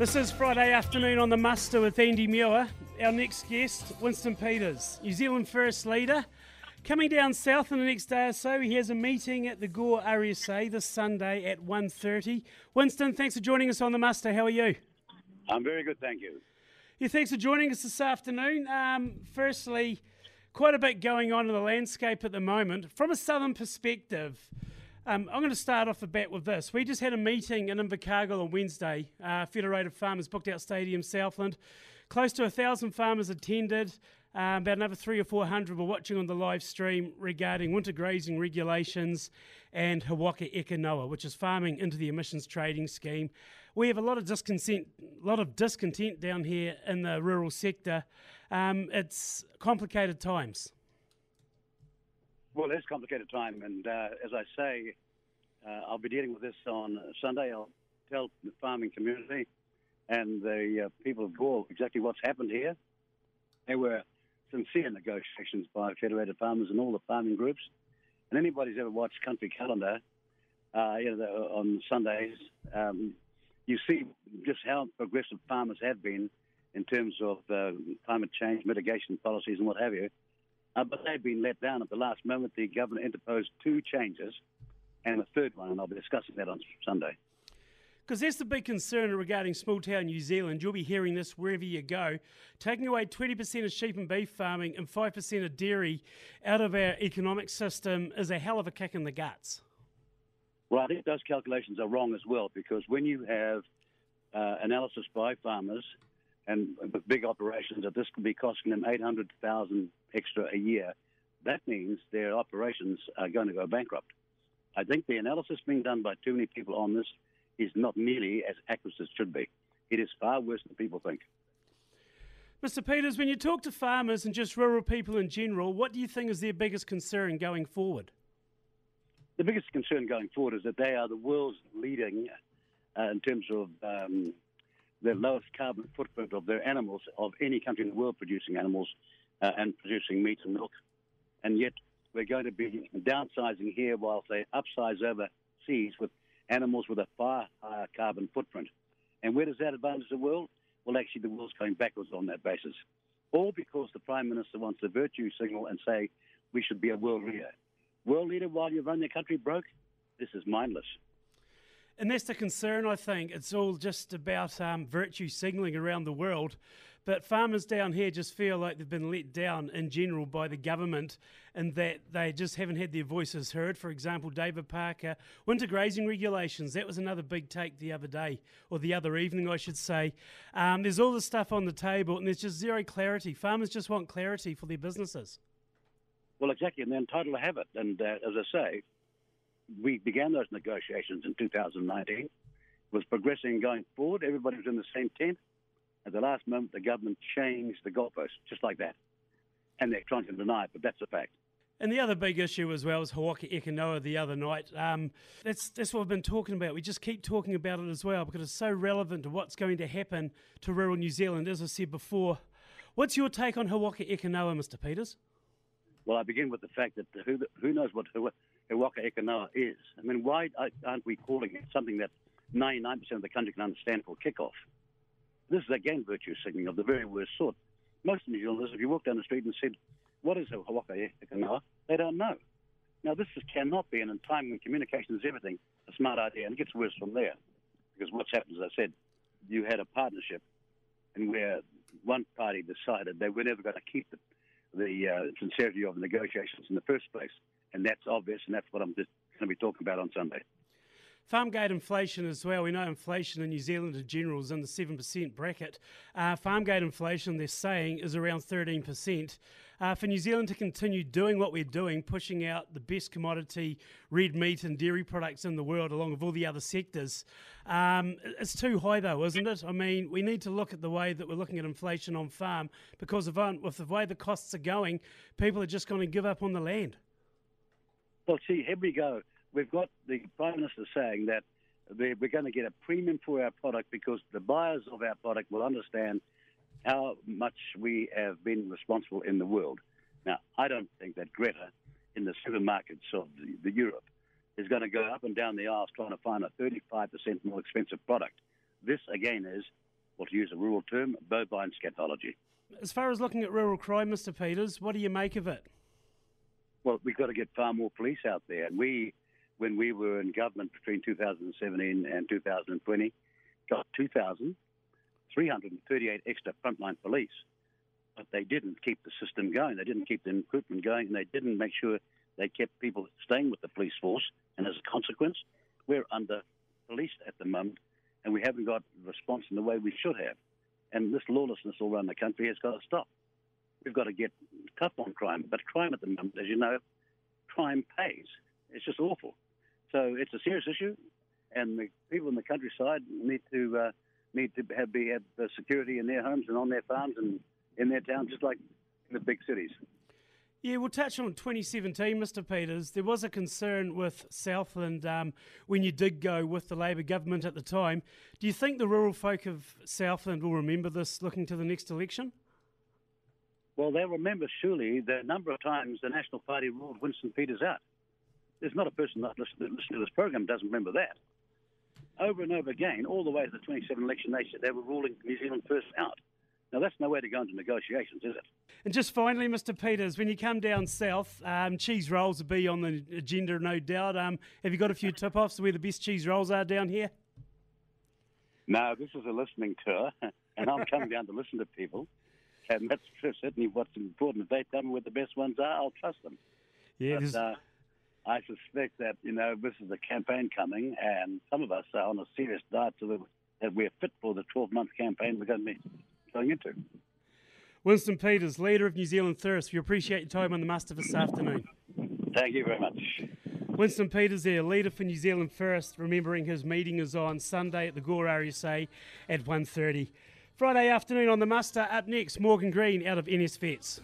This is Friday afternoon on the muster with Andy Muir. Our next guest, Winston Peters, New Zealand First Leader. Coming down south in the next day or so, he has a meeting at the Gore RSA this Sunday at 1.30. Winston, thanks for joining us on the muster. How are you? I'm very good, thank you. Yeah, thanks for joining us this afternoon. Um, firstly, quite a bit going on in the landscape at the moment. From a southern perspective, um, I'm going to start off the bat with this. We just had a meeting in Invercargill on Wednesday. Uh, Federated Farmers booked out Stadium Southland. Close to a thousand farmers attended. Uh, about another three or four hundred were watching on the live stream regarding winter grazing regulations and He Waka Eke Noa, which is farming into the emissions trading scheme. We have a lot of discontent, a lot of discontent down here in the rural sector. Um, it's complicated times. Well, it's a complicated time, and uh, as I say, uh, I'll be dealing with this on Sunday. I'll tell the farming community and the uh, people of Gore exactly what's happened here. There were sincere negotiations by Federated Farmers and all the farming groups. And anybody's ever watched Country Calendar, uh, you know, on Sundays, um, you see just how progressive farmers have been in terms of uh, climate change mitigation policies and what have you. Uh, but they've been let down at the last moment. The government interposed two changes and a third one, and I'll be discussing that on Sunday. Because that's the big concern regarding small town New Zealand. You'll be hearing this wherever you go. Taking away 20% of sheep and beef farming and 5% of dairy out of our economic system is a hell of a kick in the guts. Well, I think those calculations are wrong as well because when you have uh, analysis by farmers and with big operations that this could be costing them 800,000 extra a year, that means their operations are going to go bankrupt. I think the analysis being done by too many people on this is not nearly as accurate as it should be. It is far worse than people think. Mr. Peters, when you talk to farmers and just rural people in general, what do you think is their biggest concern going forward? The biggest concern going forward is that they are the world's leading uh, in terms of um, the lowest carbon footprint of their animals, of any country in the world producing animals uh, and producing meat and milk. And yet we're going to be downsizing here whilst they upsize overseas with animals with a far higher carbon footprint. And where does that advantage the world? Well, actually, the world's going backwards on that basis. All because the Prime Minister wants a virtue signal and say we should be a world leader. World leader while you run the country broke? This is mindless. And that's the concern, I think. It's all just about um, virtue signalling around the world. But farmers down here just feel like they've been let down in general by the government and that they just haven't had their voices heard. For example, David Parker, winter grazing regulations, that was another big take the other day, or the other evening, I should say. Um, there's all this stuff on the table and there's just zero clarity. Farmers just want clarity for their businesses. Well, exactly, and they're entitled to have it. And uh, as I say, we began those negotiations in 2019. It Was progressing going forward. Everybody was in the same tent. At the last moment, the government changed the goalposts, just like that. And they're trying to deny it, but that's a fact. And the other big issue as well is He Waka Eke Noa the other night. Um, that's, that's what we've been talking about. We just keep talking about it as well because it's so relevant to what's going to happen to rural New Zealand, as I said before. What's your take on He Waka Eke Noa, Mr. Peters? Well, I begin with the fact that who, who knows what He Waka Eke Noa is. I mean, why aren't we calling it something that 99% of the country can understand for kickoff? This is again virtue signaling of the very worst sort. Most New Zealanders, if you walk down the street and said, "What is a Hawaka Eka Noa?" they don't know. Now, this is, cannot be, and in time when communication is everything, a smart idea, and it gets worse from there. Because what's happened, as I said, you had a partnership, and where one party decided they were never going to keep the, the uh, sincerity of the negotiations in the first place, and that's obvious, and that's what I'm just going to be talking about on Sunday. Farmgate inflation as well. We know inflation in New Zealand in general is in the 7% bracket. Uh, Farmgate inflation, they're saying, is around 13%. Uh, for New Zealand to continue doing what we're doing, pushing out the best commodity red meat and dairy products in the world, along with all the other sectors, um, it's too high, though, isn't it? I mean, we need to look at the way that we're looking at inflation on farm because of, with the way the costs are going, people are just going to give up on the land. Well, see, here we go. We've got the Prime Minister saying that we're going to get a premium for our product because the buyers of our product will understand how much we have been responsible in the world. Now, I don't think that Greta in the supermarkets of the, the Europe is going to go up and down the aisles trying to find a 35% more expensive product. This, again, is or to use a rural term, bovine scatology. As far as looking at rural crime, Mr. Peters, what do you make of it? Well, we've got to get far more police out there. And we, when we were in government between 2017 and 2020, got 2,338 extra frontline police. But they didn't keep the system going. They didn't keep the recruitment going, and they didn't make sure they kept people staying with the police force. And as a consequence, we're under policed at the moment, and we haven't got response in the way we should have. And this lawlessness all around the country has got to stop. We've got to get tough on crime. But crime at the moment, as you know, crime pays. It's just awful. So it's a serious issue, and the people in the countryside need to uh, need to have be have security in their homes and on their farms and in their towns, just like in the big cities. Yeah, we'll touch on 2017, Mr. Peters. There was a concern with Southland um, when you did go with the Labor government at the time. Do you think the rural folk of Southland will remember this looking to the next election? Well, they'll remember surely the number of times the National Party ruled Winston Peters out. There's not a person that listening to this program doesn't remember that. Over and over again, all the way to the 27 election, they said they were ruling New Zealand first out. Now, that's no way to go into negotiations, is it? And just finally, Mr. Peters, when you come down south, um, cheese rolls will be on the agenda, no doubt. Um, have you got a few tip offs where the best cheese rolls are down here? No, this is a listening tour, and I'm coming down to listen to people. And that's certainly what's important. If they tell me where the best ones are, I'll trust them. Yeah, but, uh, I suspect that, you know, this is a campaign coming, and some of us are on a serious diet so that we're fit for the 12 month campaign we're going to be going into. Winston Peters, leader of New Zealand First, we appreciate your time on the muster this afternoon. Thank you very much. Winston Peters there, leader for New Zealand First, remembering his meeting is on Sunday at the Gore RSA at 1.30. Friday afternoon on the muster, up next, Morgan Green out of NS Vets.